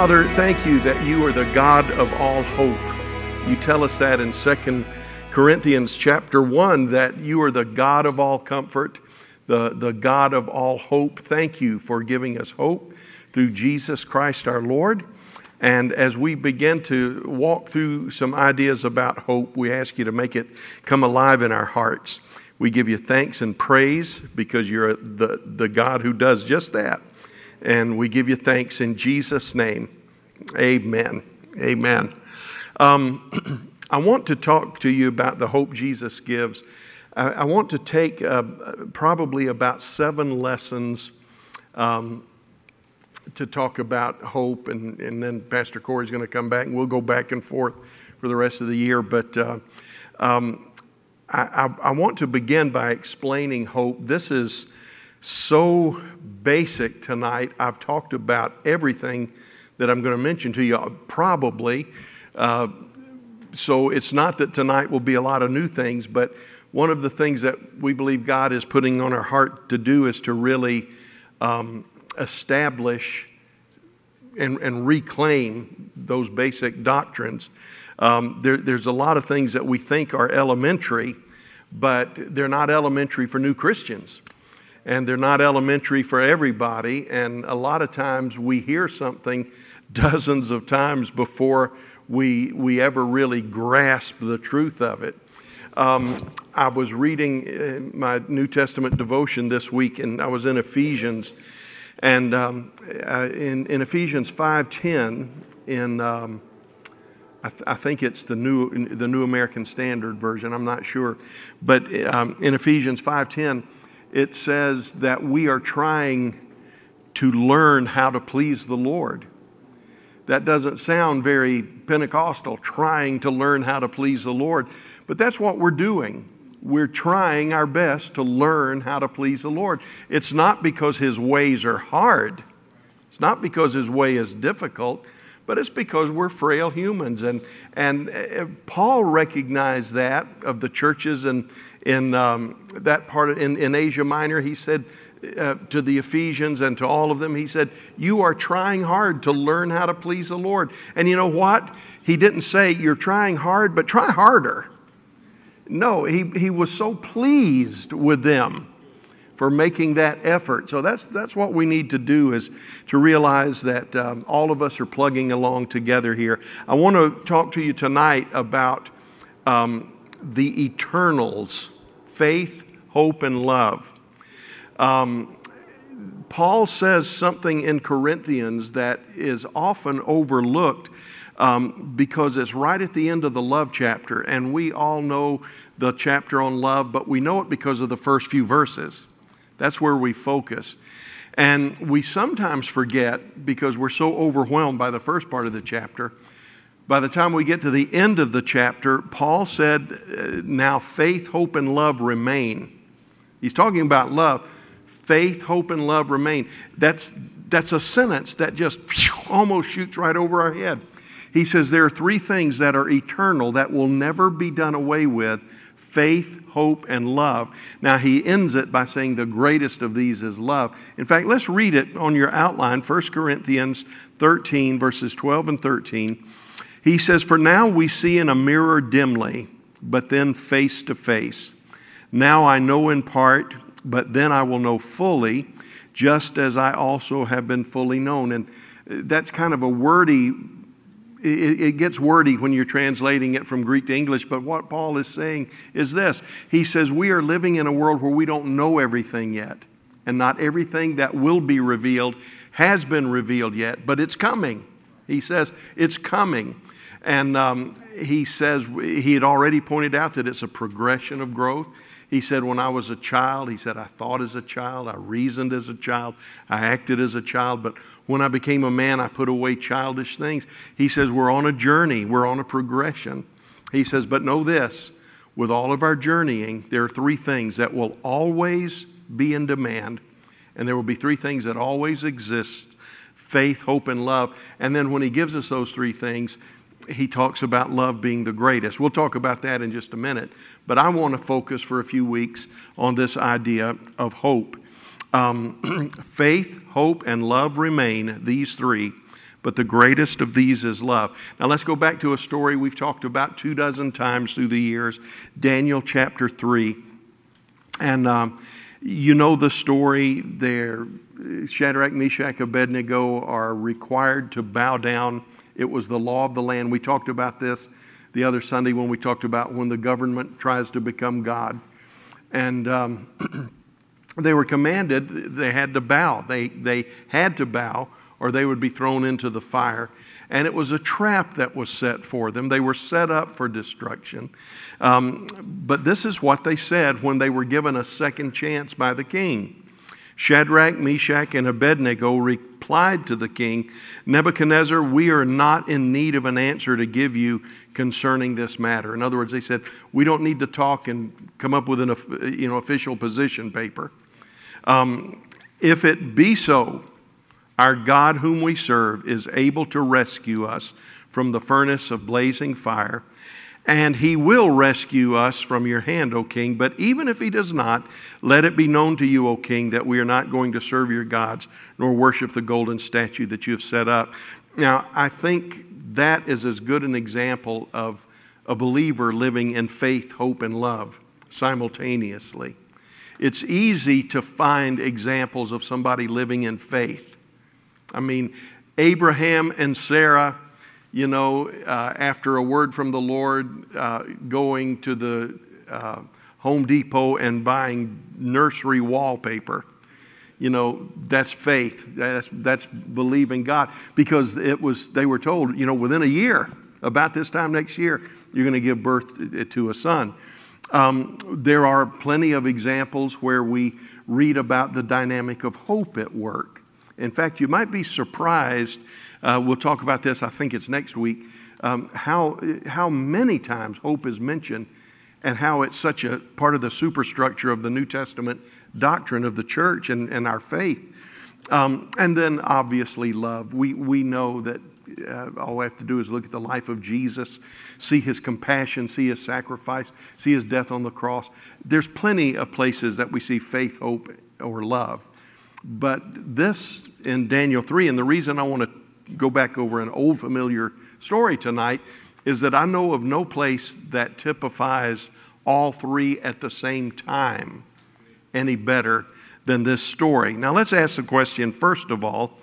Father, thank you that you are the God of all hope. You tell us that in 2 Corinthians chapter 1 that you are the God of all comfort, the, the God of all hope. Thank you for giving us hope through Jesus Christ our Lord. And as we begin to walk through some ideas about hope, we ask you to make it come alive in our hearts. We give you thanks and praise because you're the, the God who does just that. And we give you thanks in Jesus' name. Amen. Amen. Um, I want to talk to you about the hope Jesus gives. I, I want to take uh, probably about seven lessons um, to talk about hope, and, and then Pastor Corey's going to come back, and we'll go back and forth for the rest of the year. But uh, um, I, I, I want to begin by explaining hope. This is so basic tonight. I've talked about everything that I'm going to mention to you, probably. Uh, so it's not that tonight will be a lot of new things, but one of the things that we believe God is putting on our heart to do is to really um, establish and, and, reclaim those basic doctrines. Um, there, there's a lot of things that we think are elementary, but they're not elementary for new Christians and they're not elementary for everybody. And a lot of times we hear something dozens of times before we, we ever really grasp the truth of it. Um, I was reading uh, my New Testament devotion this week, and I was in Ephesians. And um, uh, in, in Ephesians 5.10, in, um, I, th- I, think it's the new, the new American Standard Version, I'm not sure. But um, in Ephesians 5.10, it says that we are trying to learn how to please the Lord. That doesn't sound very Pentecostal, trying to learn how to please the Lord, but that's what we're doing. We're trying our best to learn how to please the Lord. It's not because His ways are hard, it's not because His way is difficult, but it's because we're frail humans. And, and uh, Paul recognized that of the churches and in um, that part of, in, in Asia Minor, he said uh, to the Ephesians and to all of them, he said, You are trying hard to learn how to please the Lord. And you know what? He didn't say, You're trying hard, but try harder. No, he, he was so pleased with them for making that effort. So that's, that's what we need to do is to realize that um, all of us are plugging along together here. I want to talk to you tonight about um, the eternals faith, hope, and love. Um, Paul says something in Corinthians that is often overlooked um, because it's right at the end of the love chapter, and we all know the chapter on love, but we know it because of the first few verses. That's where we focus. And we sometimes forget because we're so overwhelmed by the first part of the chapter by the time we get to the end of the chapter, Paul said, uh, Now faith, hope, and love remain. He's talking about love. Faith, hope, and love remain. That's, that's a sentence that just almost shoots right over our head. He says there are three things that are eternal that will never be done away with faith, hope, and love. Now, he ends it by saying the greatest of these is love. In fact, let's read it on your outline 1 Corinthians 13, verses 12 and 13. He says, For now we see in a mirror dimly, but then face to face. Now I know in part, but then I will know fully, just as I also have been fully known. And uh, that's kind of a wordy, it, it gets wordy when you're translating it from Greek to English, but what Paul is saying is this He says, We are living in a world where we don't know everything yet, and not everything that will be revealed has been revealed yet, but it's coming. He says, It's coming. And um, he says he had already pointed out that it's a progression of growth. He said, When I was a child, he said, I thought as a child, I reasoned as a child, I acted as a child, but when I became a man, I put away childish things. He says, We're on a journey, we're on a progression. He says, But know this with all of our journeying, there are three things that will always be in demand, and there will be three things that always exist faith, hope, and love. And then when he gives us those three things, he talks about love being the greatest. We'll talk about that in just a minute. But I want to focus for a few weeks on this idea of hope. Um, faith, hope, and love remain, these three, but the greatest of these is love. Now let's go back to a story we've talked about two dozen times through the years Daniel chapter 3. And um, you know the story there. Shadrach, Meshach, Abednego are required to bow down. It was the law of the land. We talked about this the other Sunday when we talked about when the government tries to become God. And um, they were commanded, they had to bow. They, they had to bow or they would be thrown into the fire. And it was a trap that was set for them. They were set up for destruction. Um, but this is what they said when they were given a second chance by the king. Shadrach, Meshach, and Abednego replied to the king, Nebuchadnezzar, we are not in need of an answer to give you concerning this matter. In other words, they said, we don't need to talk and come up with an you know, official position paper. Um, if it be so, our God, whom we serve, is able to rescue us from the furnace of blazing fire, and he will rescue us from your hand, O king. But even if he does not, let it be known to you, O king, that we are not going to serve your gods nor worship the golden statue that you have set up. Now, I think that is as good an example of a believer living in faith, hope, and love simultaneously. It's easy to find examples of somebody living in faith I mean, Abraham and Sarah, you know, uh, after a word from the Lord, uh, going to the uh, Home Depot and buying nursery wallpaper. You know, that's faith. That's, that's believing God. Because it was, they were told, you know, within a year, about this time next year, you're going to give birth to a son. Um, there are plenty of examples where we read about the dynamic of hope at work. In fact, you might be surprised. Uh, we'll talk about this, I think it's next week, um, how, how many times hope is mentioned and how it's such a part of the superstructure of the New Testament doctrine of the church and, and our faith. Um, and then obviously love. We, we know that uh, all we have to do is look at the life of Jesus, see his compassion, see his sacrifice, see his death on the cross. There's plenty of places that we see faith, hope, or love. But this in Daniel 3, and the reason I want to go back over an old familiar story tonight is that I know of no place that typifies all three at the same time any better than this story. Now, let's ask the question first of all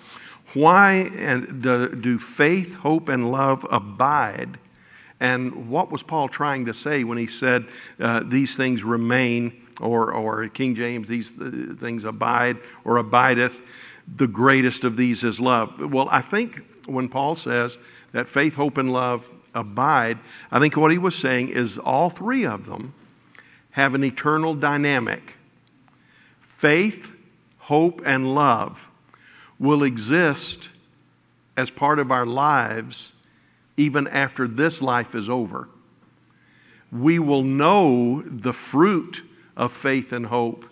why do faith, hope, and love abide? And what was Paul trying to say when he said uh, these things remain or, or King James, these things abide or abideth. The greatest of these is love. Well, I think when Paul says that faith, hope, and love abide, I think what he was saying is all three of them have an eternal dynamic. Faith, hope, and love will exist as part of our lives even after this life is over. We will know the fruit of faith and hope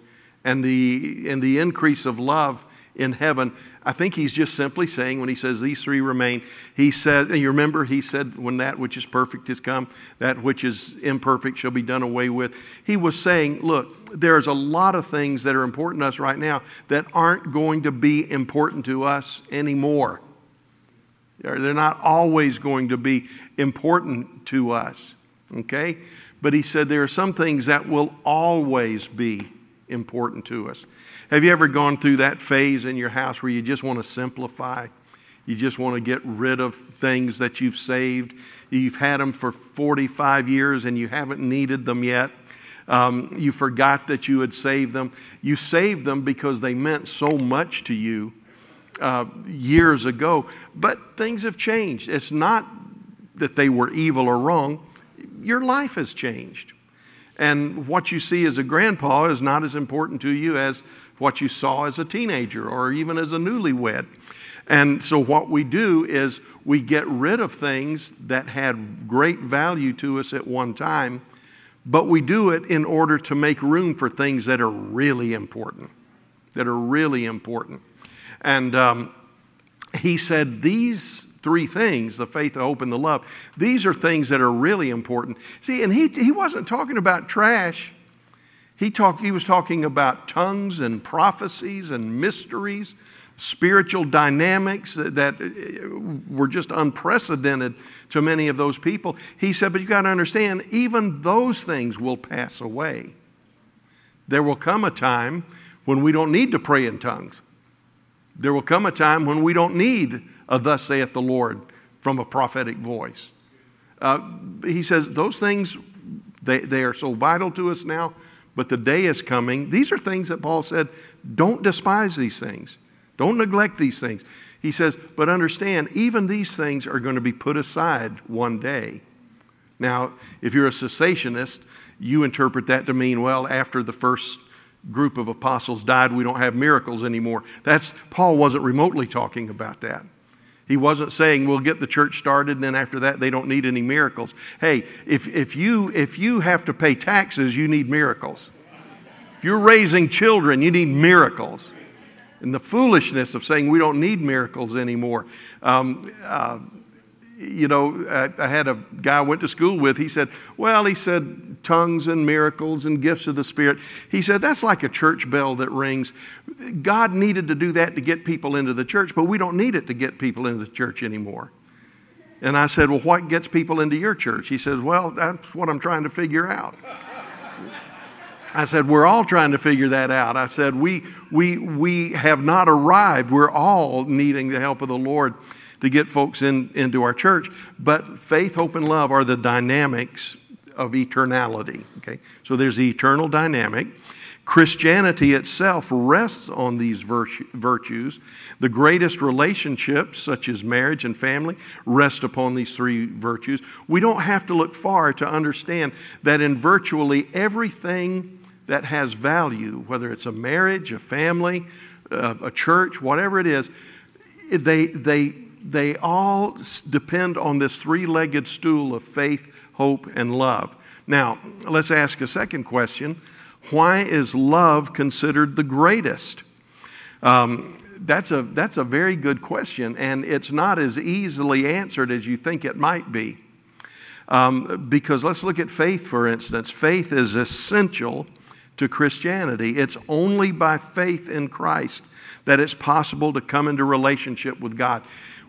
and the, and the increase of love in heaven. I think he's just simply saying when he says these three remain, he said, and you remember he said, when that which is perfect has come, that which is imperfect shall be done away with. He was saying, look, there's a lot of things that are important to us right now that aren't going to be important to us anymore. They're not always going to be important to us, okay? But he said there are some things that will always be important to us. Have you ever gone through that phase in your house where you just want to simplify? You just want to get rid of things that you've saved. You've had them for 45 years and you haven't needed them yet. Um, you forgot that you had saved them. You saved them because they meant so much to you uh, years ago. But things have changed. It's not that they were evil or wrong, your life has changed. And what you see as a grandpa is not as important to you as what you saw as a teenager or even as a newlywed. And so, what we do is we get rid of things that had great value to us at one time, but we do it in order to make room for things that are really important. That are really important. And um, he said, These three things the faith, the hope, and the love. These are things that are really important. See, and he, he wasn't talking about trash. He, talk, he was talking about tongues and prophecies and mysteries spiritual dynamics that uh, were just unprecedented to many of those people. He said, But you've got to understand, even those things will pass away. There will come a time when we don't need to pray in tongues. There will come a time when we don't need a thus saith the Lord from a prophetic voice. Uh, he says those things, they, they are so vital to us now, but the day is coming. These are things that Paul said, don't despise these things. Don't neglect these things. He says, but understand, even these things are going to be put aside one day. Now, if you're a cessationist, you interpret that to mean, well, after the first group of apostles died, we don't have miracles anymore. That's Paul wasn't remotely talking about that. He wasn't saying we'll get the church started and then after that they don't need any miracles. Hey, if, if, you, if you have to pay taxes, you need miracles. If you're raising children, you need miracles. And the foolishness of saying we don't need miracles anymore. Um, uh, you know, I, had a guy I went to school with. He said, Well, he said, tongues and miracles and gifts of the Spirit. He said, That's like a church bell that rings. God needed to do that to get people into the church, but we don't need it to get people into the church anymore. And I said, Well, what gets people into your church? He says, Well, that's what I'm trying to figure out. I said, We're all trying to figure that out. I said, We, we, we have not arrived. We're all needing the help of the Lord to get folks in, into our church. But faith, hope, and love are the dynamics of eternality. Okay? So there's the eternal dynamic. Christianity itself rests on these virtues. The greatest relationships, such as marriage and family, rest upon these three virtues. We don't have to look far to understand that in virtually everything that has value, whether it's a marriage, a family, uh, a church, whatever it is, they, they, they all depend on this three legged stool of faith, hope, and love. Now, let's ask a second question Why is love considered the greatest? Um, that's, a, that's a very good question, and it's not as easily answered as you think it might be. Um, because let's look at faith, for instance. Faith is essential to Christianity. It's only by faith in Christ that it's possible to come into relationship with God.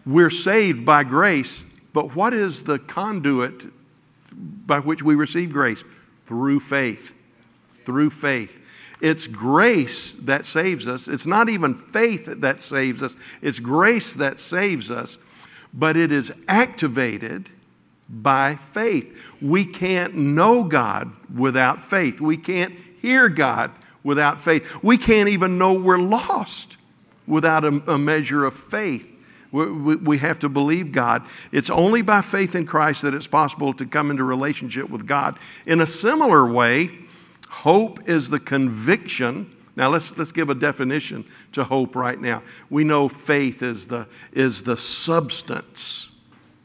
We're saved by grace, but what is the conduit by which we receive grace? Through faith. Through faith. It's grace that saves us. It's not even faith that saves us, it's grace that saves us, but it is activated by faith. We can't know God without faith. We can't hear God without faith. We can't even know we're lost without a, a measure of faith. We, we, have to believe God. It's only by faith in Christ that it's possible to come into relationship with God. In a similar way, hope is the conviction. Now let's, let's give a definition to hope right now. We know faith is the, is the substance.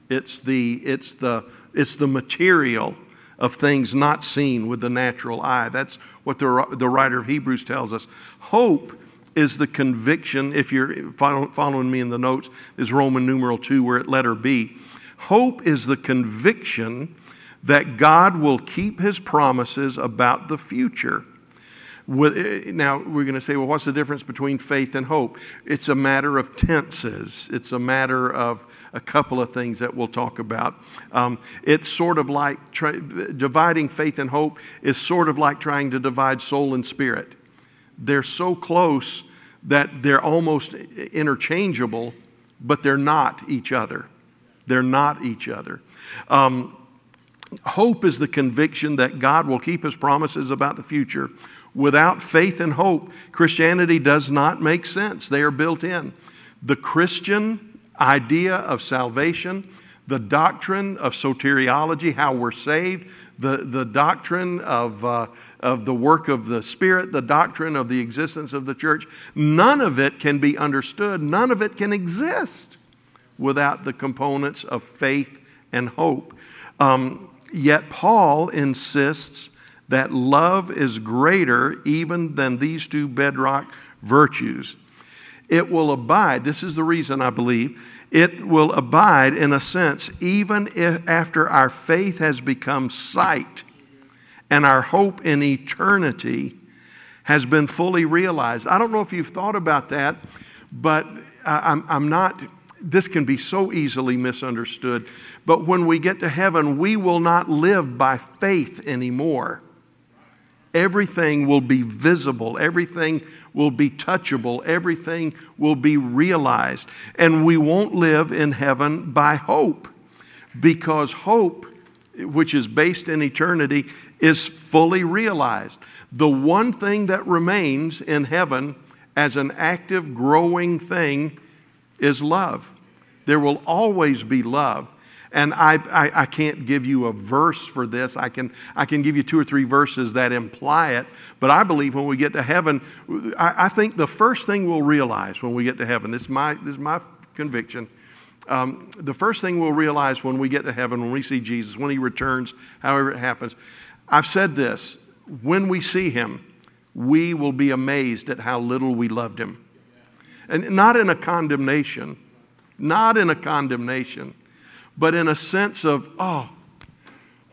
It's the, it's, the, it's the material of things not seen with the natural eye. That's what the, the writer of Hebrews tells us. Hope is the conviction, if you're following me in the notes, is Roman numeral 2, where at letter B. Hope is the conviction that God will keep his promises about the future. Now, we're going to say, well, what's the difference between faith and hope? It's a matter of tenses, it's a matter of a couple of things that we'll talk about. Um, it's sort of like try, dividing faith and hope is sort of like trying to divide soul and spirit they're so close that they're almost interchangeable, but they're not each other. They're not each other. Um, hope is the conviction that God will keep his promises about the future. Without faith and hope, Christianity does not make sense. They are built in. The Christian idea of salvation, the doctrine of soteriology, how we're saved, the, the doctrine of, uh, of the work of the Spirit, the doctrine of the existence of the church, none of it can be understood, none of it can exist without the components of faith and hope. Um, yet Paul insists that love is greater even than these two bedrock virtues. It will abide, this is the reason I believe, it will abide in a sense even if after our faith has become sight and our hope in eternity has been fully realized. I don't know if you've thought about that, but I'm, I'm not, this can be so easily misunderstood. But when we get to heaven, we will not live by faith anymore. Everything will be visible, everything will be touchable, everything will be realized. And we won't live in heaven by hope because hope, which is based in eternity, is fully realized. The one thing that remains in heaven as an active, growing thing is love. There will always be love. And I, I, I, can't give you a verse for this. I can, I can give you two or three verses that imply it. But I believe when we get to heaven, I, I think the first thing we'll realize when we get to heaven, this is my, this is my conviction. Um, the first thing we'll realize when we get to heaven, when we see Jesus, when he returns, however it happens, I've said this when we see him, we will be amazed at how little we loved him. And not in a condemnation, not in a condemnation, but in a sense of, oh,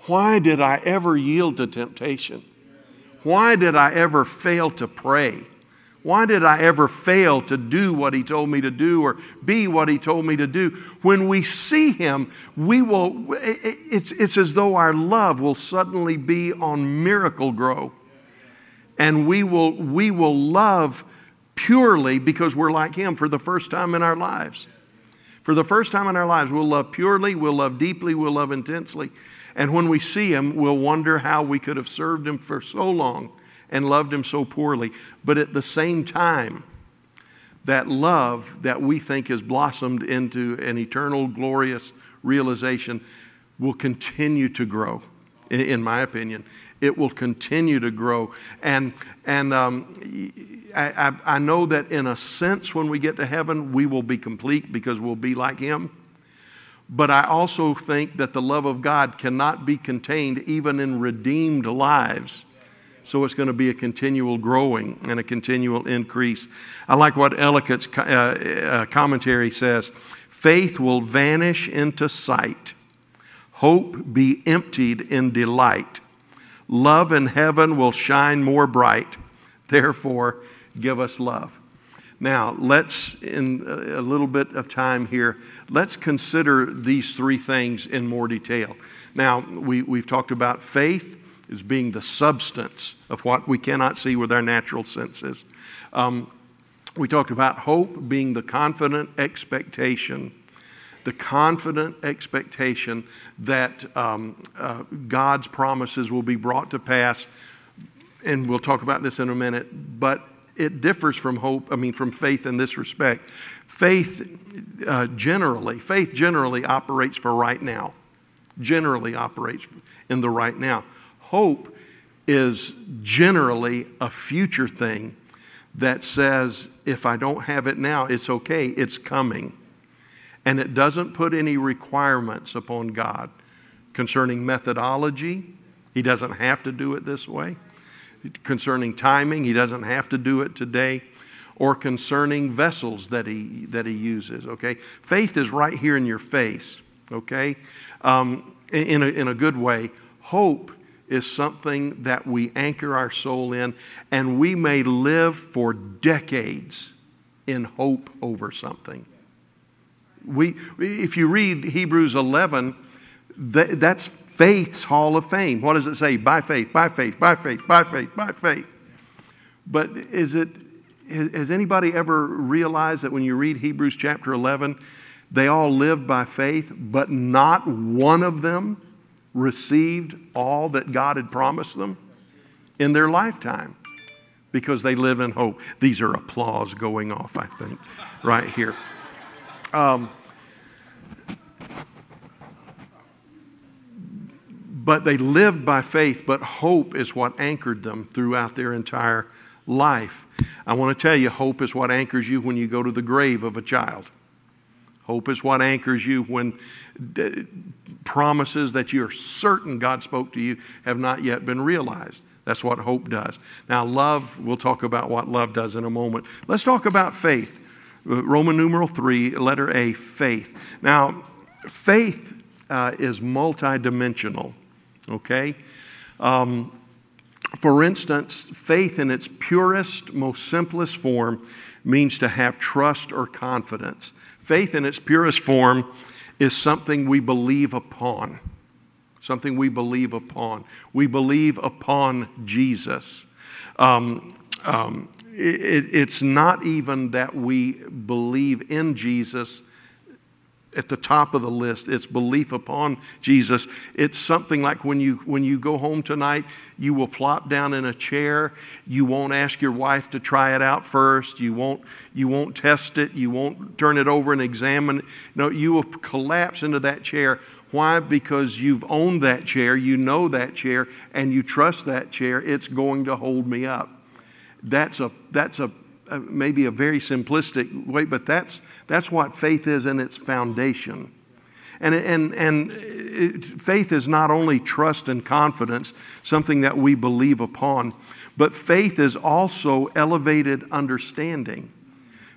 why did I ever yield to temptation? Why did I ever fail to pray? Why did I ever fail to do what he told me to do or be what he told me to do? When we see him, we will, it's, it's as though our love will suddenly be on Miracle-Gro. And we will, we will love purely because we're like him for the first time in our lives. For the first time in our lives, we'll love purely, we'll love deeply, we'll love intensely. And when we see him, we'll wonder how we could have served him for so long and loved him so poorly. But at the same time, that love that we think has blossomed into an eternal, glorious realization will continue to grow, in my opinion. It will continue to grow. And, and um, I, I, I know that in a sense, when we get to heaven, we will be complete because we'll be like Him. But I also think that the love of God cannot be contained even in redeemed lives so it's going to be a continual growing and a continual increase. I like what Ellicott's uh, uh, commentary says faith will vanish into sight, hope be emptied in delight, love in heaven will shine more bright. Therefore, give us love. Now, let's, in a little bit of time here, let's consider these three things in more detail. Now, we, we've talked about faith, as being the substance of what we cannot see with our natural senses. Um, we talked about hope being the confident expectation, the confident expectation that um, uh, God's promises will be brought to pass. And we'll talk about this in a minute, but it differs from hope, I mean, from faith in this respect. Faith uh, generally, faith generally operates for right now, generally operates in the right now. Hope is generally a future thing that says, if I don't have it now, it's okay, it's coming. And it doesn't put any requirements upon God concerning methodology. He doesn't have to do it this way. Concerning timing, he doesn't have to do it today. Or concerning vessels that he, that he uses, okay? Faith is right here in your face, okay? Um, in, a, in a good way. Hope is something that we anchor our soul in, and we may live for decades in hope over something. We, if you read Hebrews 11, that's faith's hall of fame. What does it say? By faith, by faith, by faith, by faith, by faith. But is it, has anybody ever realized that when you read Hebrews chapter 11, they all lived by faith, but not one of them received all that God had promised them in their lifetime because they live in hope. These are applause going off, I think, right here. Um, but they lived by faith, but hope is what anchored them throughout their entire life. I want to tell you, hope is what anchors you when you go to the grave of a child. Hope is what anchors you when d- promises that you're certain God spoke to you have not yet been realized. That's what hope does. Now, love, we'll talk about what love does in a moment. Let's talk about faith. Uh, Roman numeral 3, letter A, faith. Now, faith uh, is multidimensional, okay? Um, for instance, faith in its purest, most simplest form means to have trust or confidence. Faith in its purest form is something we believe upon. Something we believe upon. We believe upon Jesus. Um, um, it, it's not even that we believe in Jesus at the top of the list. It's belief upon Jesus. It's something like when you when you go home tonight, you will plop down in a chair. You won't ask your wife to try it out first. You won't you won't test it. You won't turn it over and examine it. No, you will collapse into that chair. Why? Because you've owned that chair, you know that chair, and you trust that chair. It's going to hold me up. That's a that's a Uh, maybe a very simplistic way, but that's, that's what faith is in its foundation. And, and, and it, faith is not only trust and confidence, something that we believe upon, but faith is also elevated understanding.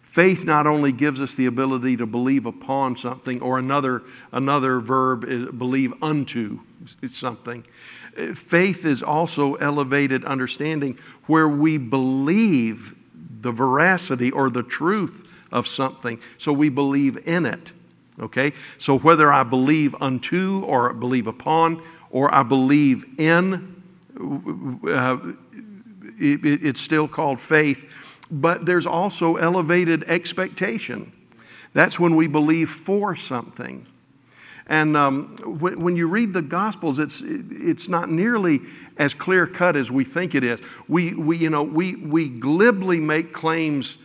Faith not only gives us the ability to believe upon something, or another, another verb is believe unto something. Faith is also elevated understanding where we believe the veracity or the truth of something. So we believe in it. Okay? So whether I believe unto or believe upon or I believe in, uh, it, it's still called faith. But there's also elevated expectation. That's when we believe for something. And um, when, when, you read the Gospels, it's, it's not nearly as clear cut as we think it is. We, we, you know, we, we glibly make claims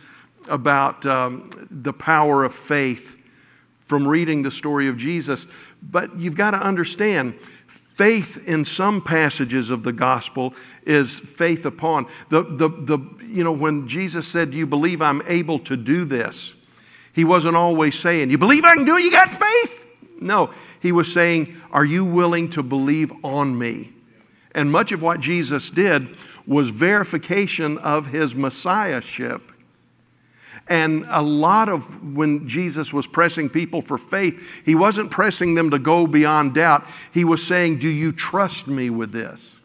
about um, the power of faith from reading the story of Jesus, but you've got to understand faith in some passages of the gospel is faith upon. The, the, the, you know, when Jesus said, Do you believe I'm able to do this? He wasn't always saying, You believe I can do it? You got faith? No, he was saying, Are you willing to believe on me? And much of what Jesus did was verification of his messiahship. And a lot of when Jesus was pressing people for faith, he wasn't pressing them to go beyond doubt. He was saying, Do you trust me with this?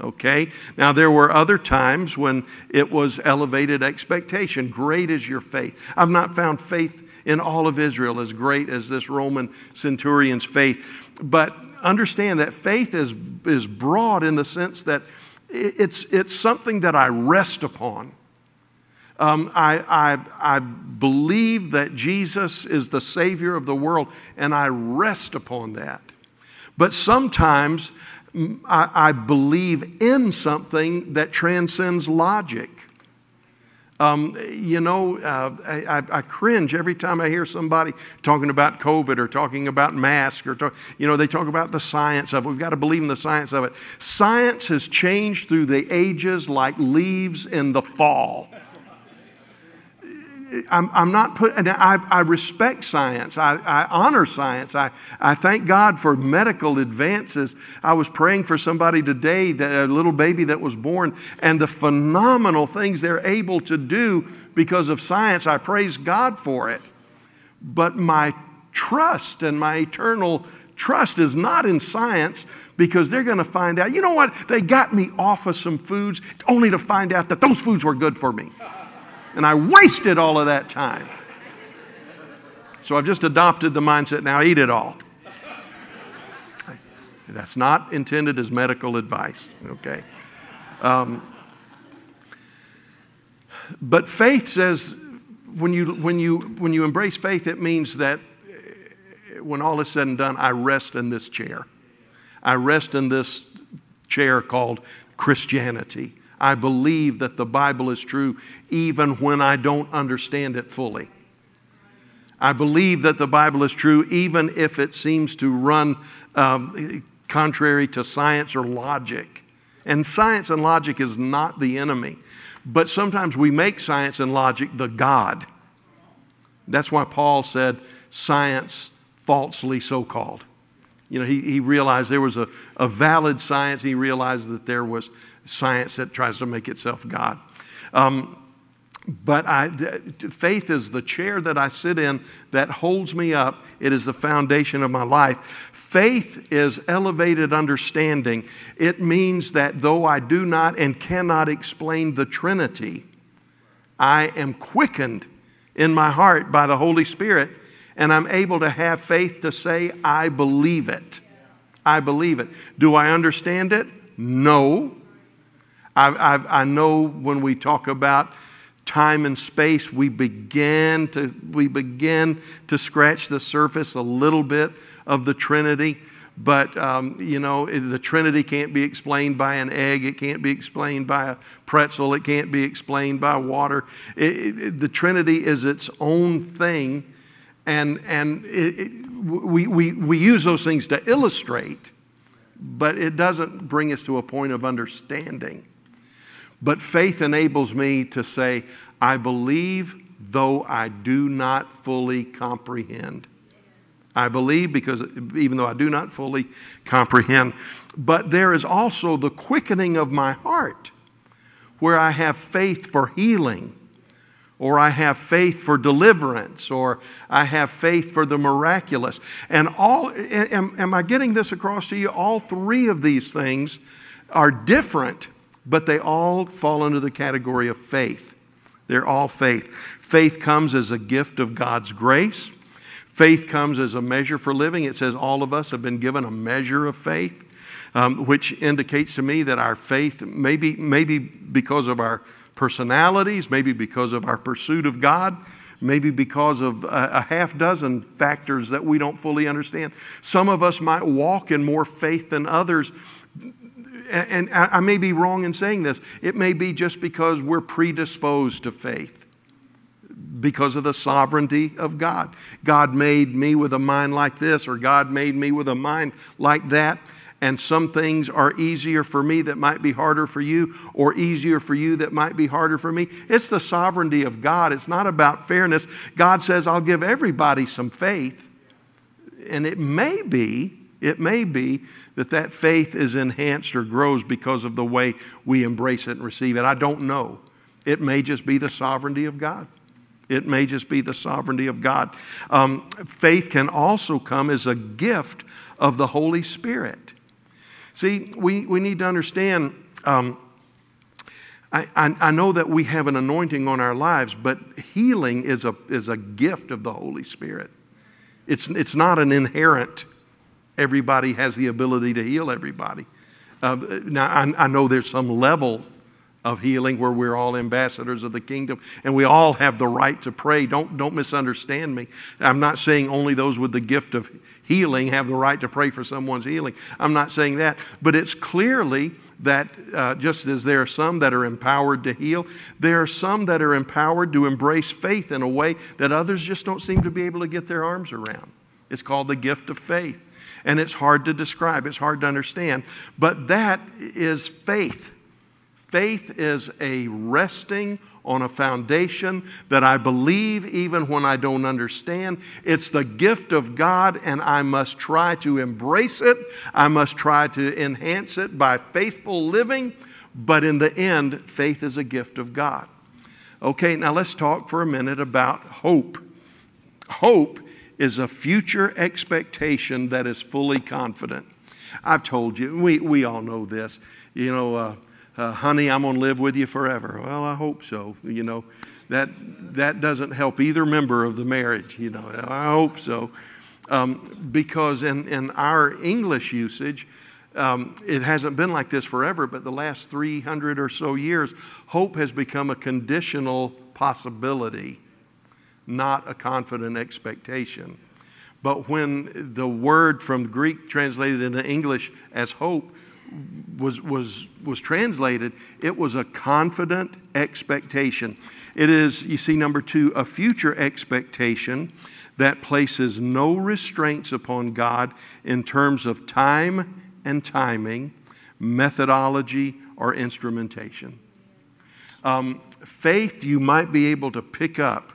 Okay? Now, there were other times when it was elevated expectation. Great is your faith. I've not found faith in all of Israel as great as this Roman centurion's faith. But understand that faith is, is broad in the sense that it's, it's something that I rest upon. Um, I, I, I believe that Jesus is the Savior of the world, and I rest upon that. But sometimes I, I believe in something that transcends logic. Um, you know, uh, I, I, cringe every time I hear somebody talking about COVID or talking about masks or, talk, you know, they talk about the science of it. We've got to believe in the science of it. Science has changed through the ages like leaves in the fall. I'm, I'm not putting, I, I respect science. I, I honor science. I, I thank God for medical advances. I was praying for somebody today, that, a little baby that was born, and the phenomenal things they're able to do because of science. I praise God for it. But my trust and my eternal trust is not in science because they're going to find out, you know what? They got me off of some foods only to find out that those foods were good for me and I wasted all of that time. So I've just adopted the mindset now eat it all. That's not intended as medical advice, okay? Um, but faith says when you, when, you, when you embrace faith, it means that when all is said and done, I rest in this chair. I rest in this chair called Christianity. I believe that the Bible is true even when I don't understand it fully. I believe that the Bible is true even if it seems to run um, contrary to science or logic. And science and logic is not the enemy. But sometimes we make science and logic the God. That's why Paul said, science falsely so called. You know, he, he realized there was a, a valid science. He realized that there was science that tries to make itself God. Um, but I, faith is the chair that I sit in that holds me up. It is the foundation of my life. Faith is elevated understanding. It means that though I do not and cannot explain the Trinity, I am quickened in my heart by the Holy Spirit, and I'm able to have faith to say, I believe it. I believe it. Do I understand it? No. I, I, I know when we talk about time and space, we begin to, we begin to scratch the surface a little bit of the Trinity. But, um, you know, the Trinity can't be explained by an egg. It can't be explained by a pretzel. It can't be explained by water. It, it, the Trinity is its own thing. And, and it, we, we, we use those things to illustrate, but it doesn't bring us to a point of understanding. But faith enables me to say, I believe though I do not fully comprehend. I believe because even though I do not fully comprehend, but there is also the quickening of my heart where I have faith for healing, or I have faith for deliverance, or I have faith for the miraculous. And all, am, am I getting this across to you? All three of these things are different, but they all fall under the category of faith. They're all faith. Faith comes as a gift of God's grace. Faith comes as a measure for living. It says all of us have been given a measure of faith, um, which indicates to me that our faith, maybe, maybe because of our personalities, maybe because of our pursuit of God, maybe because of a, a, half dozen factors that we don't fully understand. Some of us might walk in more faith than others and I may be wrong in saying this, it may be just because we're predisposed to faith because of the sovereignty of God. God made me with a mind like this, or God made me with a mind like that. And some things are easier for me that might be harder for you, or easier for you that might be harder for me. It's the sovereignty of God. It's not about fairness. God says, I'll give everybody some faith. And it may be it may be that that faith is enhanced or grows because of the way we embrace it and receive it. I don't know. It may just be the sovereignty of God. It may just be the sovereignty of God. Um, faith can also come as a gift of the Holy Spirit. See, we, we need to understand. Um, I, I, I know that we have an anointing on our lives, but healing is a, is a gift of the Holy Spirit. It's, it's not an inherent everybody has the ability to heal everybody. Uh, now, I, I know there's some level of healing where we're all ambassadors of the kingdom and we all have the right to pray. Don't, don't misunderstand me. I'm not saying only those with the gift of healing have the right to pray for someone's healing. I'm not saying that. But it's clearly that uh, just as there are some that are empowered to heal, there are some that are empowered to embrace faith in a way that others just don't seem to be able to get their arms around. It's called the gift of faith and it's hard to describe, it's hard to understand. But that is faith. Faith is a resting on a foundation that I believe even when I don't understand. It's the gift of God, and I must try to embrace it. I must try to enhance it by faithful living. But in the end, faith is a gift of God. Okay, now let's talk for a minute about hope. Hope is a future expectation that is fully confident. I've told you, we, we all know this. You know, uh, uh, honey, I'm going to live with you forever. Well, I hope so. You know, that, that doesn't help either member of the marriage. You know, I hope so. Um, because in, in our English usage, um, it hasn't been like this forever, but the last 300 or so years, hope has become a conditional possibility not a confident expectation. But when the word from Greek translated into English as hope was, was, was translated, it was a confident expectation. It is, you see, number two, a future expectation that places no restraints upon God in terms of time and timing, methodology, or instrumentation. Um, faith you might be able to pick up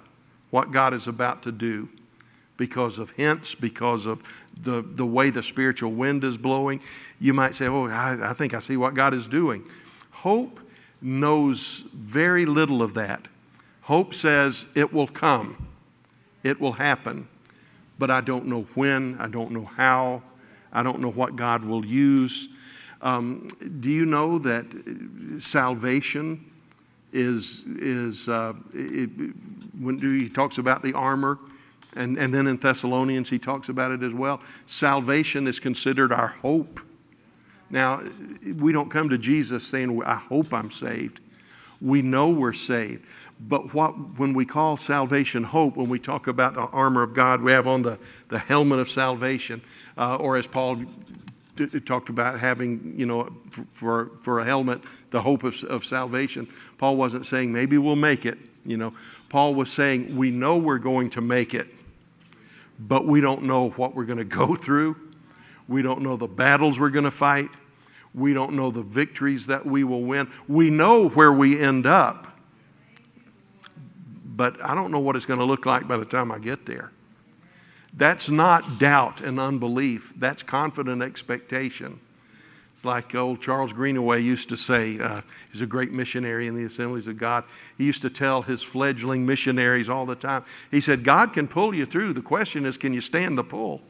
what God is about to do because of hints, because of the, the way the spiritual wind is blowing. You might say, Oh, I, I think I see what God is doing. Hope knows very little of that, Hope says it will come, it will happen, but I don't know when, I don't know how, I don't know what God will use. Um, do you know that salvation is, is uh, it, when he talks about the armor, and, and then in Thessalonians he talks about it as well. Salvation is considered our hope. Now, we don't come to Jesus saying, I hope I'm saved. We know we're saved. But what, when we call salvation hope, when we talk about the armor of God, we have on the, the helmet of salvation, uh, or as Paul d- talked about having, you know, for, for a helmet, the hope of, of salvation. Paul wasn't saying maybe we'll make it, you know. Paul was saying we know we're going to make it, but we don't know what we're going to go through. We don't know the battles we're going to fight. We don't know the victories that we will win. We know where we end up, but I don't know what it's going to look like by the time I get there. That's not doubt and unbelief, that's confident expectation. Like old Charles Greenaway used to say, uh, he's a great missionary in the assemblies of God. He used to tell his fledgling missionaries all the time. He said, God can pull you through. The question is, can you stand the pull?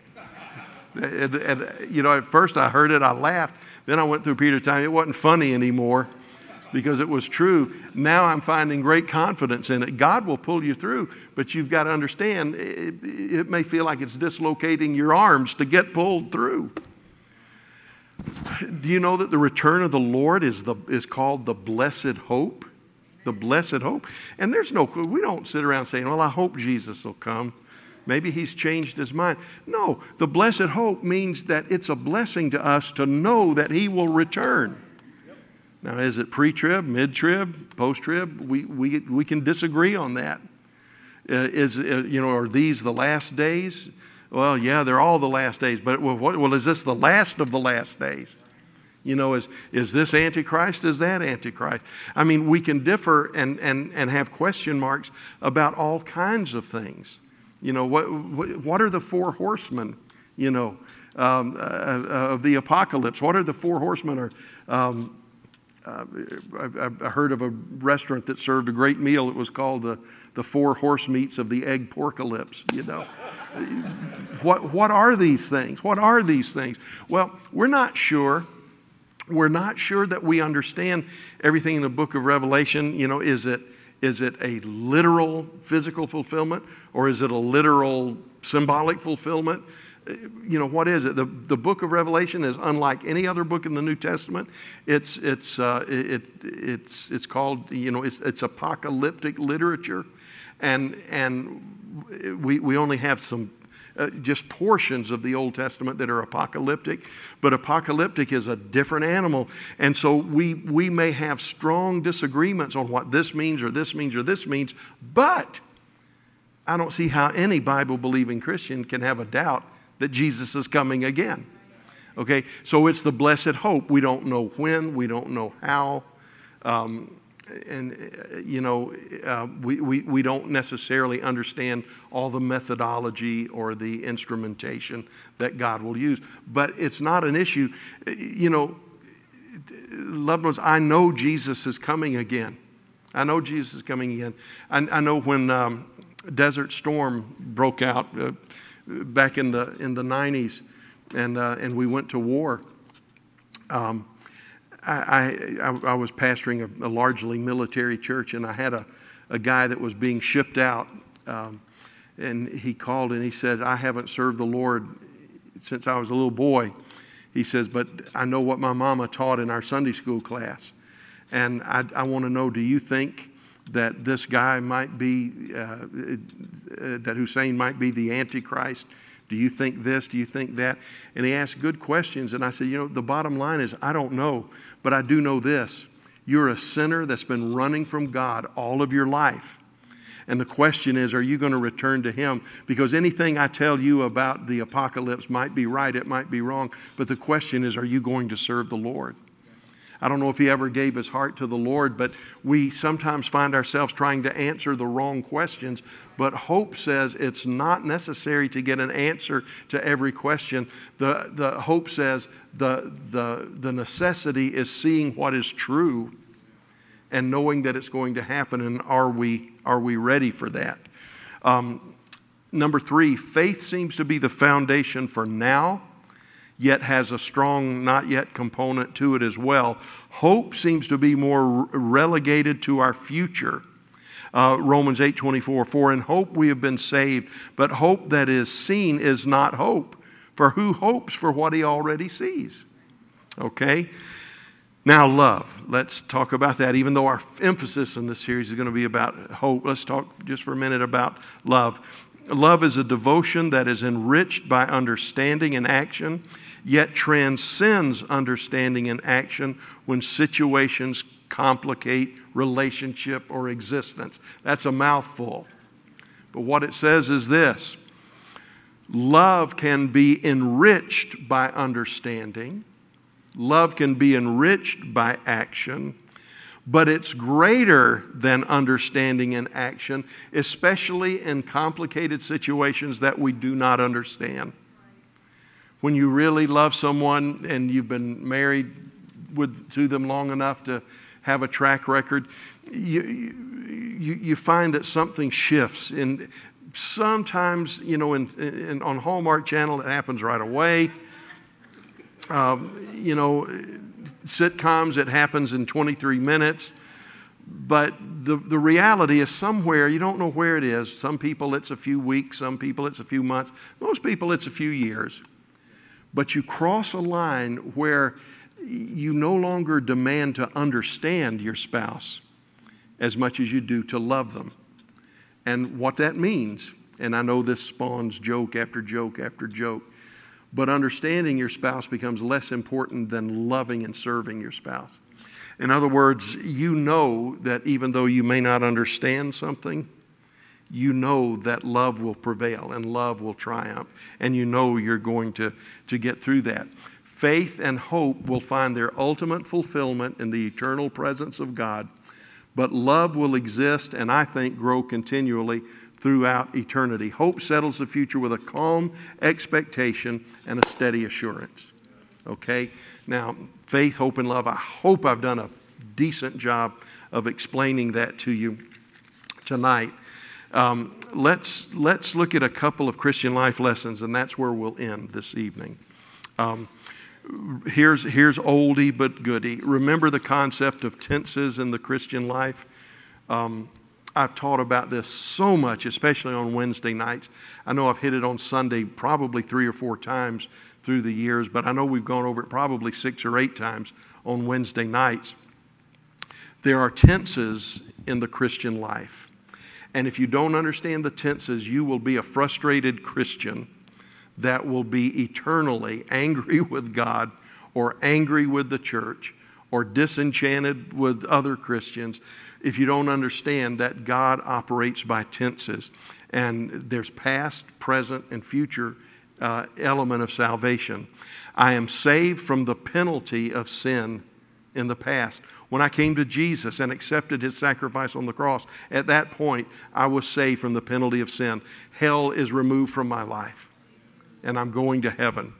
and, and, you know, at first I heard it, I laughed. Then I went through Peter's time, it wasn't funny anymore because it was true. Now I'm finding great confidence in it. God will pull you through, but you've got to understand it, it may feel like it's dislocating your arms to get pulled through. Do you know that the return of the Lord is, the, is called the blessed hope? The blessed hope. And there's no, we don't sit around saying, well, I hope Jesus will come. Maybe he's changed his mind. No, the blessed hope means that it's a blessing to us to know that he will return. Now, is it pre trib, mid trib, post trib? We, we, we can disagree on that. Uh, is, uh, you know, are these the last days? Well, yeah, they're all the last days, but well, what, well, is this the last of the last days? You know, is, is this Antichrist? Is that Antichrist? I mean, we can differ and, and, and have question marks about all kinds of things. You know, what, what are the four horsemen, you know, um, uh, uh of the apocalypse? What are the four horsemen? Or, um, uh, I, I, heard of a restaurant that served a great meal. It was called the, the Four Horse Meats of the Egg Porkalypse, you know. what, what are these things? What are these things? Well, we're not sure. We're not sure that we understand everything in the book of Revelation. You know, is it, is it a literal physical fulfillment or is it a literal symbolic fulfillment? You know, what is it? The, the book of Revelation is unlike any other book in the New Testament. It's, it's, uh, it, it's, it's called, you know, it's, it's apocalyptic literature. And, and we, we only have some, uh, just portions of the Old Testament that are apocalyptic, but apocalyptic is a different animal. And so we, we may have strong disagreements on what this means or this means or this means, but I don't see how any Bible believing Christian can have a doubt that Jesus is coming again. Okay, so it's the blessed hope. We don't know when, we don't know how. Um, and, you know, uh, we, we, we don't necessarily understand all the methodology or the instrumentation that God will use. But it's not an issue. You know, loved ones, I know Jesus is coming again. I know Jesus is coming again. I, I know when um, Desert Storm broke out, uh, back in the, in the 90s and, uh, and we went to war. Um, I, I, I, was pastoring a, a, largely military church, and I had a, a guy that was being shipped out. Um, and he called and he said, I haven't served the Lord since I was a little boy. He says, but I know what my mama taught in our Sunday school class. And I, I want to know do you think that this guy might be, uh, Uh, that Hussein might be the Antichrist? Do you think this? Do you think that? And he asked good questions. And I said, You know, the bottom line is, I don't know, but I do know this. You're a sinner that's been running from God all of your life. And the question is, are you going to return to Him? Because anything I tell you about the apocalypse might be right, it might be wrong. But the question is, are you going to serve the Lord? I don't know if he ever gave his heart to the Lord, but we sometimes find ourselves trying to answer the wrong questions. But hope says it's not necessary to get an answer to every question. The, the hope says the, the, the necessity is seeing what is true and knowing that it's going to happen, and are we, are we ready for that? Um, number three, faith seems to be the foundation for now, yet has a strong not yet component to it as well. Hope seems to be more relegated to our future. Uh, Romans 8:24 For in hope we have been saved but hope that is seen is not hope for who hopes for what he already sees okay now, love. Let's talk about that. Even though our emphasis in this series is going to be about hope, let's talk just for a minute about love. Love is a devotion that is enriched by understanding and action, yet transcends understanding and action when situations complicate relationship or existence. That's a mouthful. But what it says is this love can be enriched by understanding Love can be enriched by action, but it's greater than understanding and action, especially in complicated situations that we do not understand. When you really love someone and you've been married with, to them long enough to have a track record, you, you, you find that something shifts. And sometimes, you know, in, in, on Hallmark Channel, it happens right away um, you know, sitcoms, it happens in 23 minutes. But the, the reality is somewhere, you don't know where it is. Some people it's a few weeks, some people it's a few months, most people it's a few years. But you cross a line where you no longer demand to understand your spouse as much as you do to love them. And what that means, and I know this spawns joke after joke after joke, but understanding your spouse becomes less important than loving and serving your spouse. In other words, you know that even though you may not understand something, you know that love will prevail and love will triumph, and you know you're going to, to get through that. Faith and hope will find their ultimate fulfillment in the eternal presence of God, but love will exist and I think grow continually throughout eternity. Hope settles the future with a calm expectation and a steady assurance. Okay? Now, faith, hope, and love. I hope I've done a decent job of explaining that to you tonight. Um, let's, let's look at a couple of Christian life lessons, and that's where we'll end this evening. Um, here's, here's oldie but goodie. Remember the concept of tenses in the Christian life? Um, I've taught about this so much, especially on Wednesday nights. I know I've hit it on Sunday probably three or four times through the years, but I know we've gone over it probably six or eight times on Wednesday nights. There are tenses in the Christian life. And if you don't understand the tenses, you will be a frustrated Christian that will be eternally angry with God or angry with the church or disenchanted with other Christians if you don't understand that God operates by tenses and there's past, present, and future uh, element of salvation. I am saved from the penalty of sin in the past. When I came to Jesus and accepted his sacrifice on the cross, at that point, I was saved from the penalty of sin. Hell is removed from my life, and I'm going to heaven.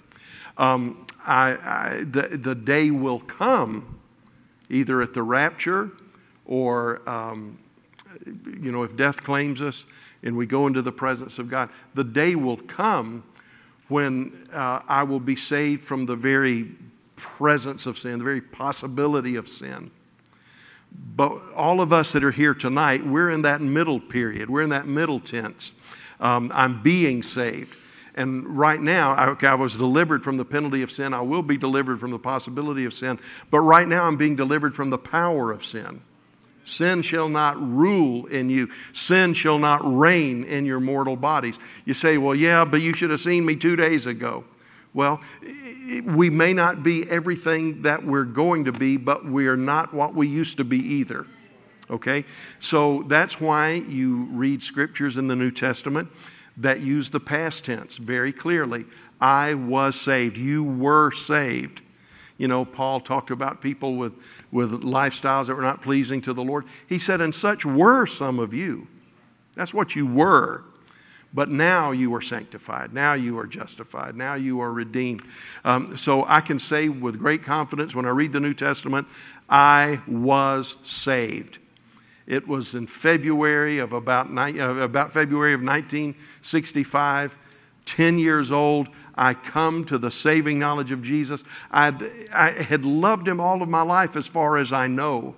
Um, I, I, the, the day will come, either at the rapture or, um, you know, if death claims us and we go into the presence of God, the day will come when uh, I will be saved from the very presence of sin, the very possibility of sin. But all of us that are here tonight, we're in that middle period. We're in that middle tense. Um, I'm being saved. And right now, I, I was delivered from the penalty of sin. I will be delivered from the possibility of sin. But right now, I'm being delivered from the power of sin. Sin shall not rule in you. Sin shall not reign in your mortal bodies. You say, well, yeah, but you should have seen me two days ago. Well, we may not be everything that we're going to be, but we are not what we used to be either. Okay? So that's why you read scriptures in the New Testament that use the past tense very clearly. I was saved. You were saved. You know, Paul talked about people with, with lifestyles that were not pleasing to the Lord. He said, And such were some of you. That's what you were. But now you are sanctified. Now you are justified. Now you are redeemed. Um, so I can say with great confidence when I read the New Testament, I was saved. It was in February of about, uh, about February of 1965, 10 years old. I come to the saving knowledge of Jesus. I'd, I had loved him all of my life as far as I know.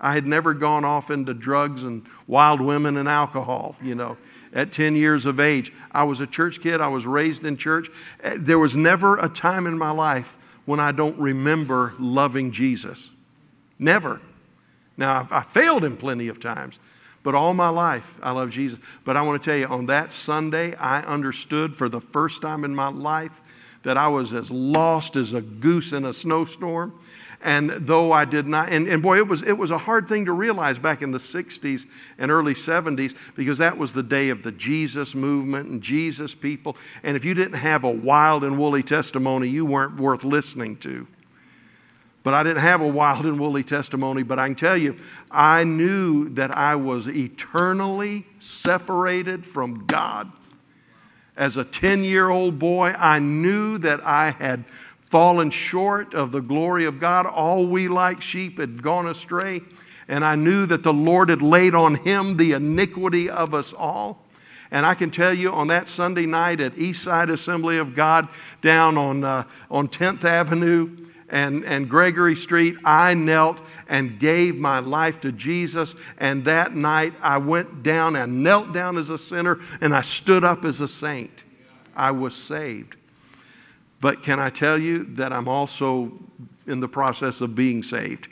I had never gone off into drugs and wild women and alcohol, you know at 10 years of age. I was a church kid, I was raised in church. Eh, there was never a time in my life when I don't remember loving Jesus. Never. Now, I failed him plenty of times, but all my life I love Jesus. But I want to tell you, on that Sunday, I understood for the first time in my life that I was as lost as a goose in a snowstorm and though I did not, and, and boy, it was, it was a hard thing to realize back in the 60s and early 70s because that was the day of the Jesus movement and Jesus people. And if you didn't have a wild and woolly testimony, you weren't worth listening to. But I didn't have a wild and woolly testimony, but I can tell you, I knew that I was eternally separated from God. As a 10 year old boy, I knew that I had fallen short of the glory of God. All we like sheep had gone astray. And I knew that the Lord had laid on him the iniquity of us all. And I can tell you on that Sunday night at Eastside Assembly of God down on, uh, on 10th Avenue and, and Gregory Street, I knelt and gave my life to Jesus. And that night I went down and knelt down as a sinner and I stood up as a saint. I was saved. But can I tell you that I'm also in the process of being saved?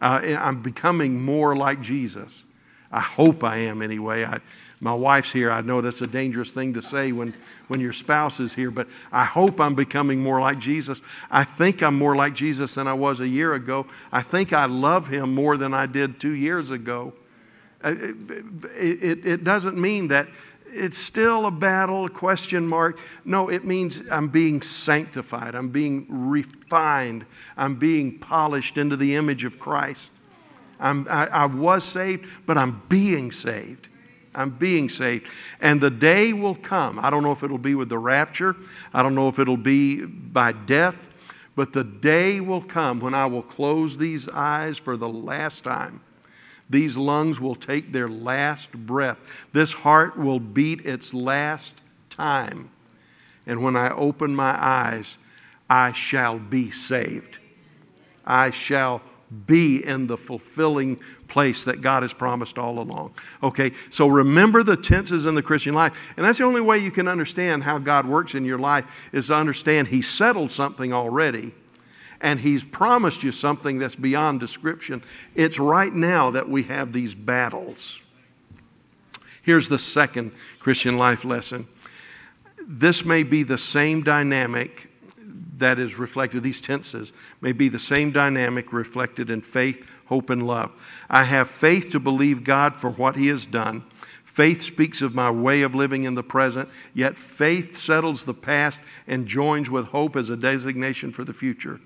Uh, I'm becoming more like Jesus. I hope I am anyway. I, my wife's here. I know that's a dangerous thing to say when, when your spouse is here, but I hope I'm becoming more like Jesus. I think I'm more like Jesus than I was a year ago. I think I love him more than I did two years ago. Uh, it, it, it doesn't mean that it's still a battle, a question mark. No, it means I'm being sanctified, I'm being refined, I'm being polished into the image of Christ. I'm, I, I was saved, but I'm being saved. I'm being saved. And the day will come. I don't know if it'll be with the rapture, I don't know if it'll be by death, but the day will come when I will close these eyes for the last time these lungs will take their last breath. This heart will beat its last time. And when I open my eyes, I shall be saved. I shall be in the fulfilling place that God has promised all along. Okay, so remember the tenses in the Christian life. And that's the only way you can understand how God works in your life is to understand He settled something already and He's promised you something that's beyond description. It's right now that we have these battles. Here's the second Christian life lesson. This may be the same dynamic that is reflected, these tenses may be the same dynamic reflected in faith, hope, and love. I have faith to believe God for what He has done. Faith speaks of my way of living in the present, yet faith settles the past and joins with hope as a designation for the future.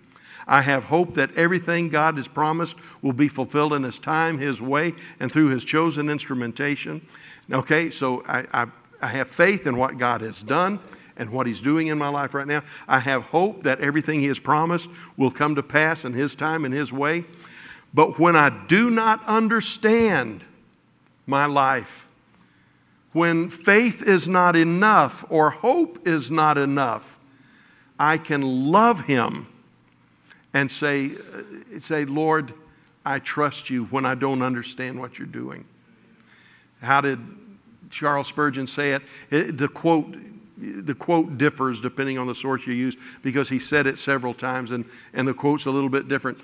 I have hope that everything God has promised will be fulfilled in His time, His way, and through His chosen instrumentation. Okay, so I, I, I have faith in what God has done and what He's doing in my life right now. I have hope that everything He has promised will come to pass in His time and His way. But when I do not understand my life, when faith is not enough or hope is not enough, I can love Him and say, uh, say, Lord, I trust you when I don't understand what you're doing. How did Charles Spurgeon say it? it the quote the quote differs depending on the source you use because he said it several times and, and the quote's a little bit different.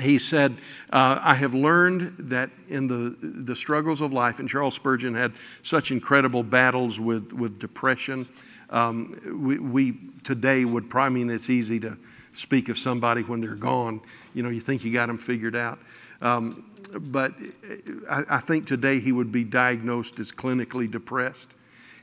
He said, uh, I have learned that in the, the struggles of life, and Charles Spurgeon had such incredible battles with, with depression. Um, we, we today would probably mean it's easy to, speak of somebody when they're gone. You know, you think you got them figured out. Um, but I, I, think today he would be diagnosed as clinically depressed.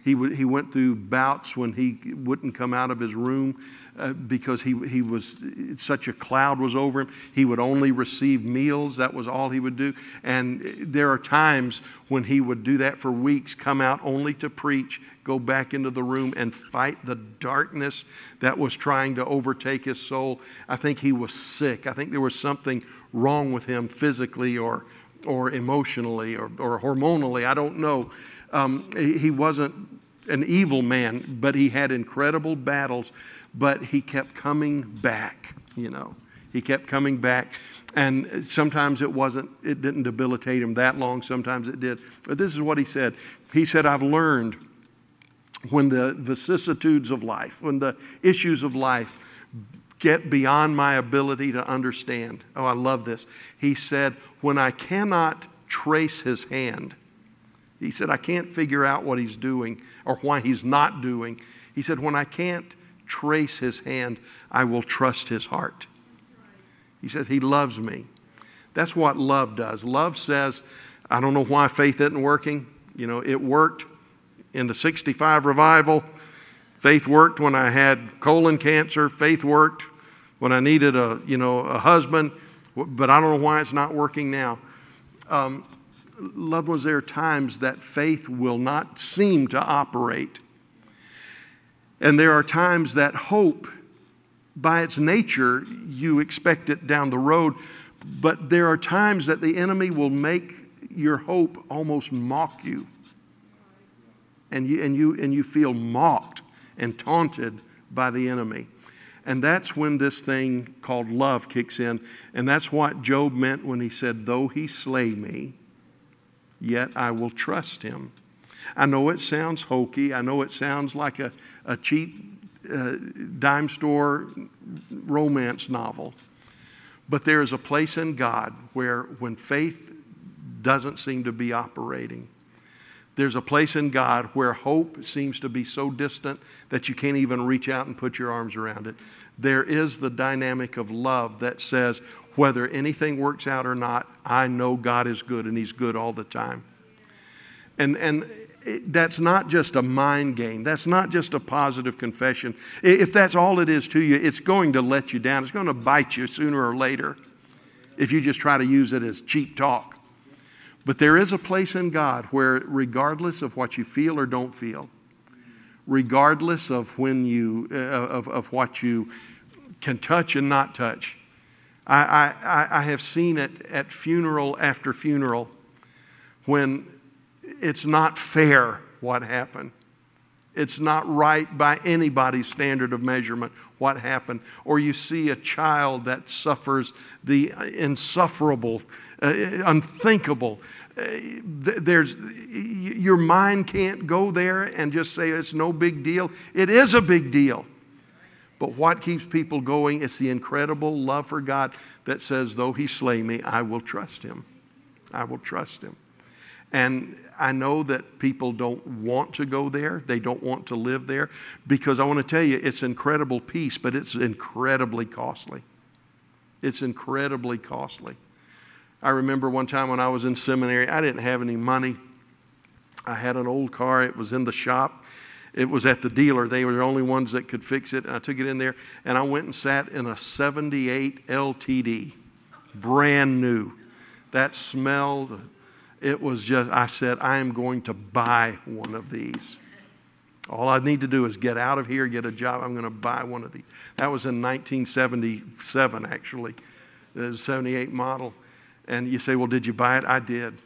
He, w- he went through bouts when he wouldn't come out of his room uh, because he, he was such a cloud was over him. He would only receive meals. That was all he would do. And there are times when he would do that for weeks, come out only to preach, go back into the room and fight the darkness that was trying to overtake his soul. I think he was sick. I think there was something wrong with him physically or, or emotionally or, or hormonally. I don't know. Um, he, wasn't an evil man, but he had incredible battles but he kept coming back, you know. He kept coming back. And sometimes it wasn't, it didn't debilitate him that long, sometimes it did. But this is what he said. He said, I've learned when the vicissitudes of life, when the issues of life get beyond my ability to understand. Oh, I love this. He said, when I cannot trace his hand, he said, I can't figure out what he's doing or why he's not doing. He said, when I can't trace his hand, I will trust his heart. He says, He loves me. That's what love does. Love says, I don't know why faith isn't working. You know, it worked in the 65 revival. Faith worked when I had colon cancer. Faith worked when I needed a, you know, a husband. But I don't know why it's not working now. Um, loved ones, there are times that faith will not seem to operate. And there are times that hope, by its nature, you expect it down the road. But there are times that the enemy will make your hope almost mock you. And you, and you, and you feel mocked and taunted by the enemy. And that's when this thing called love kicks in. And that's what Job meant when he said, Though he slay me, yet I will trust him. I know it sounds hokey. I know it sounds like a, a cheap uh, dime store romance novel. But there is a place in God where, when faith doesn't seem to be operating, there's a place in God where hope seems to be so distant that you can't even reach out and put your arms around it. There is the dynamic of love that says, whether anything works out or not, I know God is good and He's good all the time. And, and that's not just a mind game. That's not just a positive confession. If that's all it is to you, it's going to let you down. It's going to bite you sooner or later if you just try to use it as cheap talk. But there is a place in God where, regardless of what you feel or don't feel, regardless of when you uh, of, of what you can touch and not touch, I, I, I have seen it at funeral after funeral when it's not fair what happened. It's not right by anybody's standard of measurement what happened. Or you see a child that suffers the insufferable, uh, unthinkable. Uh, there's, your mind can't go there and just say it's no big deal. It is a big deal. But what keeps people going is the incredible love for God that says, though he slay me, I will trust him. I will trust him. And I know that people don't want to go there. They don't want to live there because I want to tell you, it's incredible peace, but it's incredibly costly. It's incredibly costly. I remember one time when I was in seminary, I didn't have any money. I had an old car, it was in the shop. It was at the dealer. They were the only ones that could fix it. And I took it in there and I went and sat in a 78 LTD, brand new. That smell, it was just, I said, I am going to buy one of these. All I need to do is get out of here, get a job. I'm going to buy one of these. That was in 1977, actually. Was a 78 model. And you say, well, did you buy it? I did.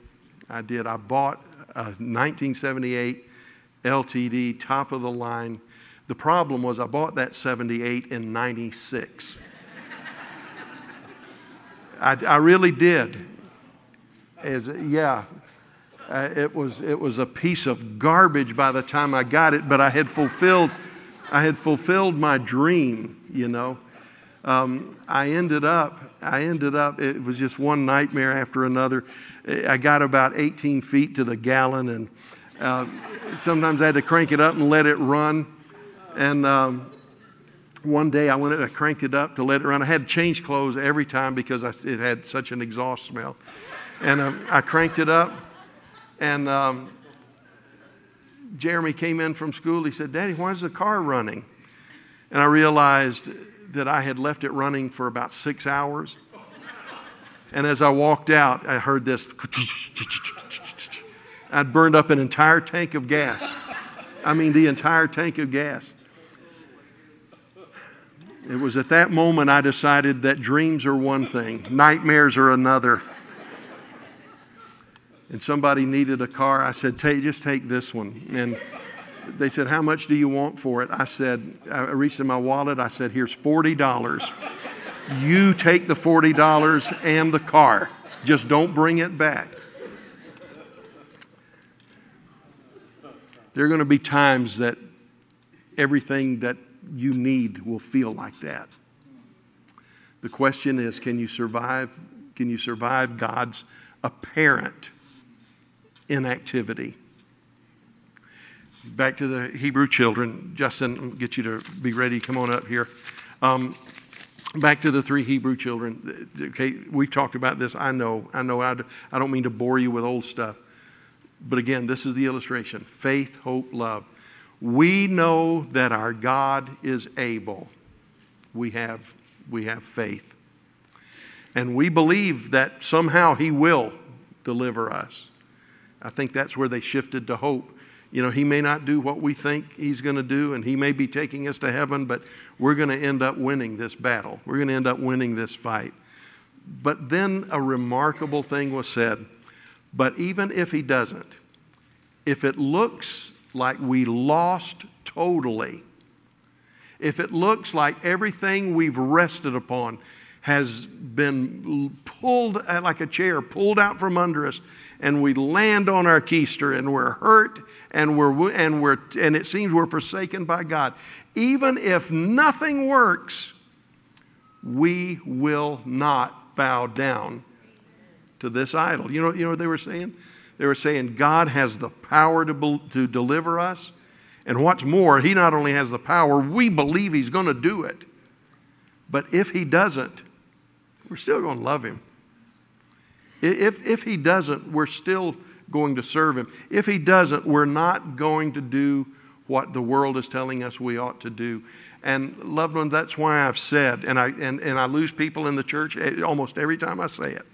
I did. I bought a 1978 LTD, top of the line. The problem was I bought that 78 in 96. I, I really did is yeah, uh, it was it was a piece of garbage by the time I got it, but I had fulfilled I had fulfilled my dream, you know. Um, I ended up I ended up it was just one nightmare after another. I got about 18 feet to the gallon, and uh, sometimes I had to crank it up and let it run. And um, one day I went I cranked it up to let it run. I had to change clothes every time because I, it had such an exhaust smell. And um, I cranked it up, and um, Jeremy came in from school. He said, Daddy, why is the car running? And I realized that I had left it running for about six hours. And as I walked out, I heard this. I'd burned up an entire tank of gas. I mean, the entire tank of gas. It was at that moment I decided that dreams are one thing, nightmares are another. And somebody needed a car. I said, take, just take this one. And they said, How much do you want for it? I said, I reached in my wallet. I said, Here's $40. You take the $40 and the car. Just don't bring it back. There are going to be times that everything that you need will feel like that. The question is can you survive can you survive God's apparent inactivity? Back to the Hebrew children. Justin, get you to be ready. Come on up here. Um, back to the three Hebrew children. Okay, we've talked about this. I know. I know. I, I don't mean to bore you with old stuff. But again, this is the illustration faith, hope, love. We know that our God is able. We have, we have faith. And we believe that somehow He will deliver us. I think that's where they shifted to hope. You know, He may not do what we think He's going to do, and He may be taking us to heaven, but we're going to end up winning this battle. We're going to end up winning this fight. But then a remarkable thing was said. But even if He doesn't, if it looks like we lost totally, if it looks like everything we've rested upon has been pulled uh, like a chair, pulled out from under us, and we land on our keister and we're hurt and we're and we're and it seems we're forsaken by God. Even if nothing works, we will not bow down to this idol. You know, you know what they were saying? They were saying God has the power to, to deliver us. And what's more, He not only has the power, we believe He's going to do it. But if He doesn't, we're still going to love Him. If, if He doesn't, we're still going to serve Him. If He doesn't, we're not going to do what the world is telling us we ought to do. And loved ones, that's why I've said, and I, and, and I lose people in the church eh, almost every time I say it.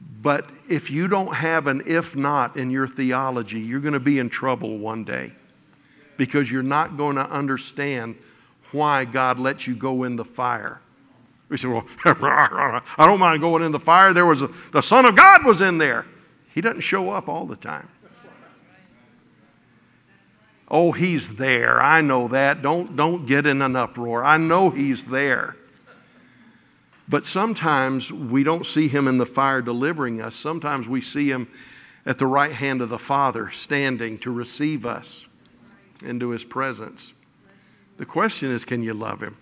But if you don't have an if not in your theology, you're going to be in trouble one day because you're not going to understand why God lets you go in the fire. We say, well, I don't mind going in the fire. There was a, the Son of God was in there. He doesn't show up all the time. Oh, he's there. I know that. Don't, don't get in an uproar. I know he's there. But sometimes we don't see him in the fire delivering us. Sometimes we see him at the right hand of the Father standing to receive us into his presence. The question is can you love him?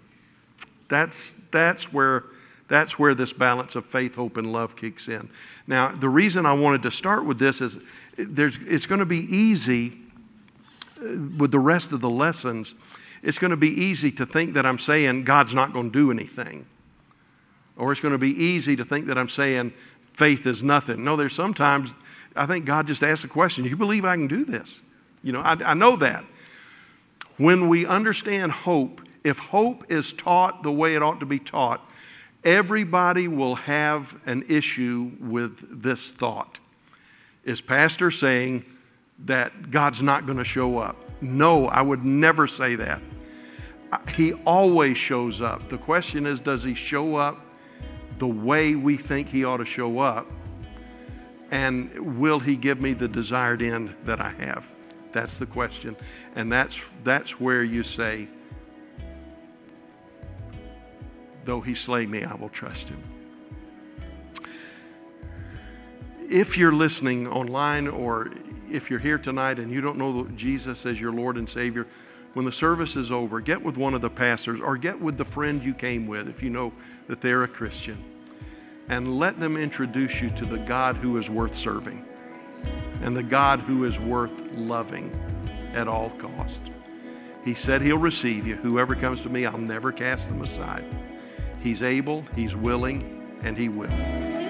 That's, that's, where, that's where this balance of faith, hope, and love kicks in. Now, the reason I wanted to start with this is there's, it's going to be easy uh, with the rest of the lessons. It's going to be easy to think that I'm saying God's not going to do anything. Or it's going to be easy to think that I'm saying faith is nothing. No, there's sometimes I think God just asks a question You believe I can do this? You know, I, I know that. When we understand hope, if hope is taught the way it ought to be taught, everybody will have an issue with this thought. Is Pastor saying that God's not going to show up? No, I would never say that. He always shows up. The question is, does he show up the way we think He ought to show up? And will He give me the desired end that I have? That's the question. And that's, that's where you say, though He slay me, I will trust Him. If you're listening online or if you're here tonight and you don't know Jesus as your Lord and Savior, when the service is over, get with one of the pastors or get with the friend you came with if you know that they're a Christian. And let them introduce you to the God who is worth serving and the God who is worth loving at all costs. He said he'll receive you. Whoever comes to me, I'll never cast them aside. He's able, he's willing, and he will.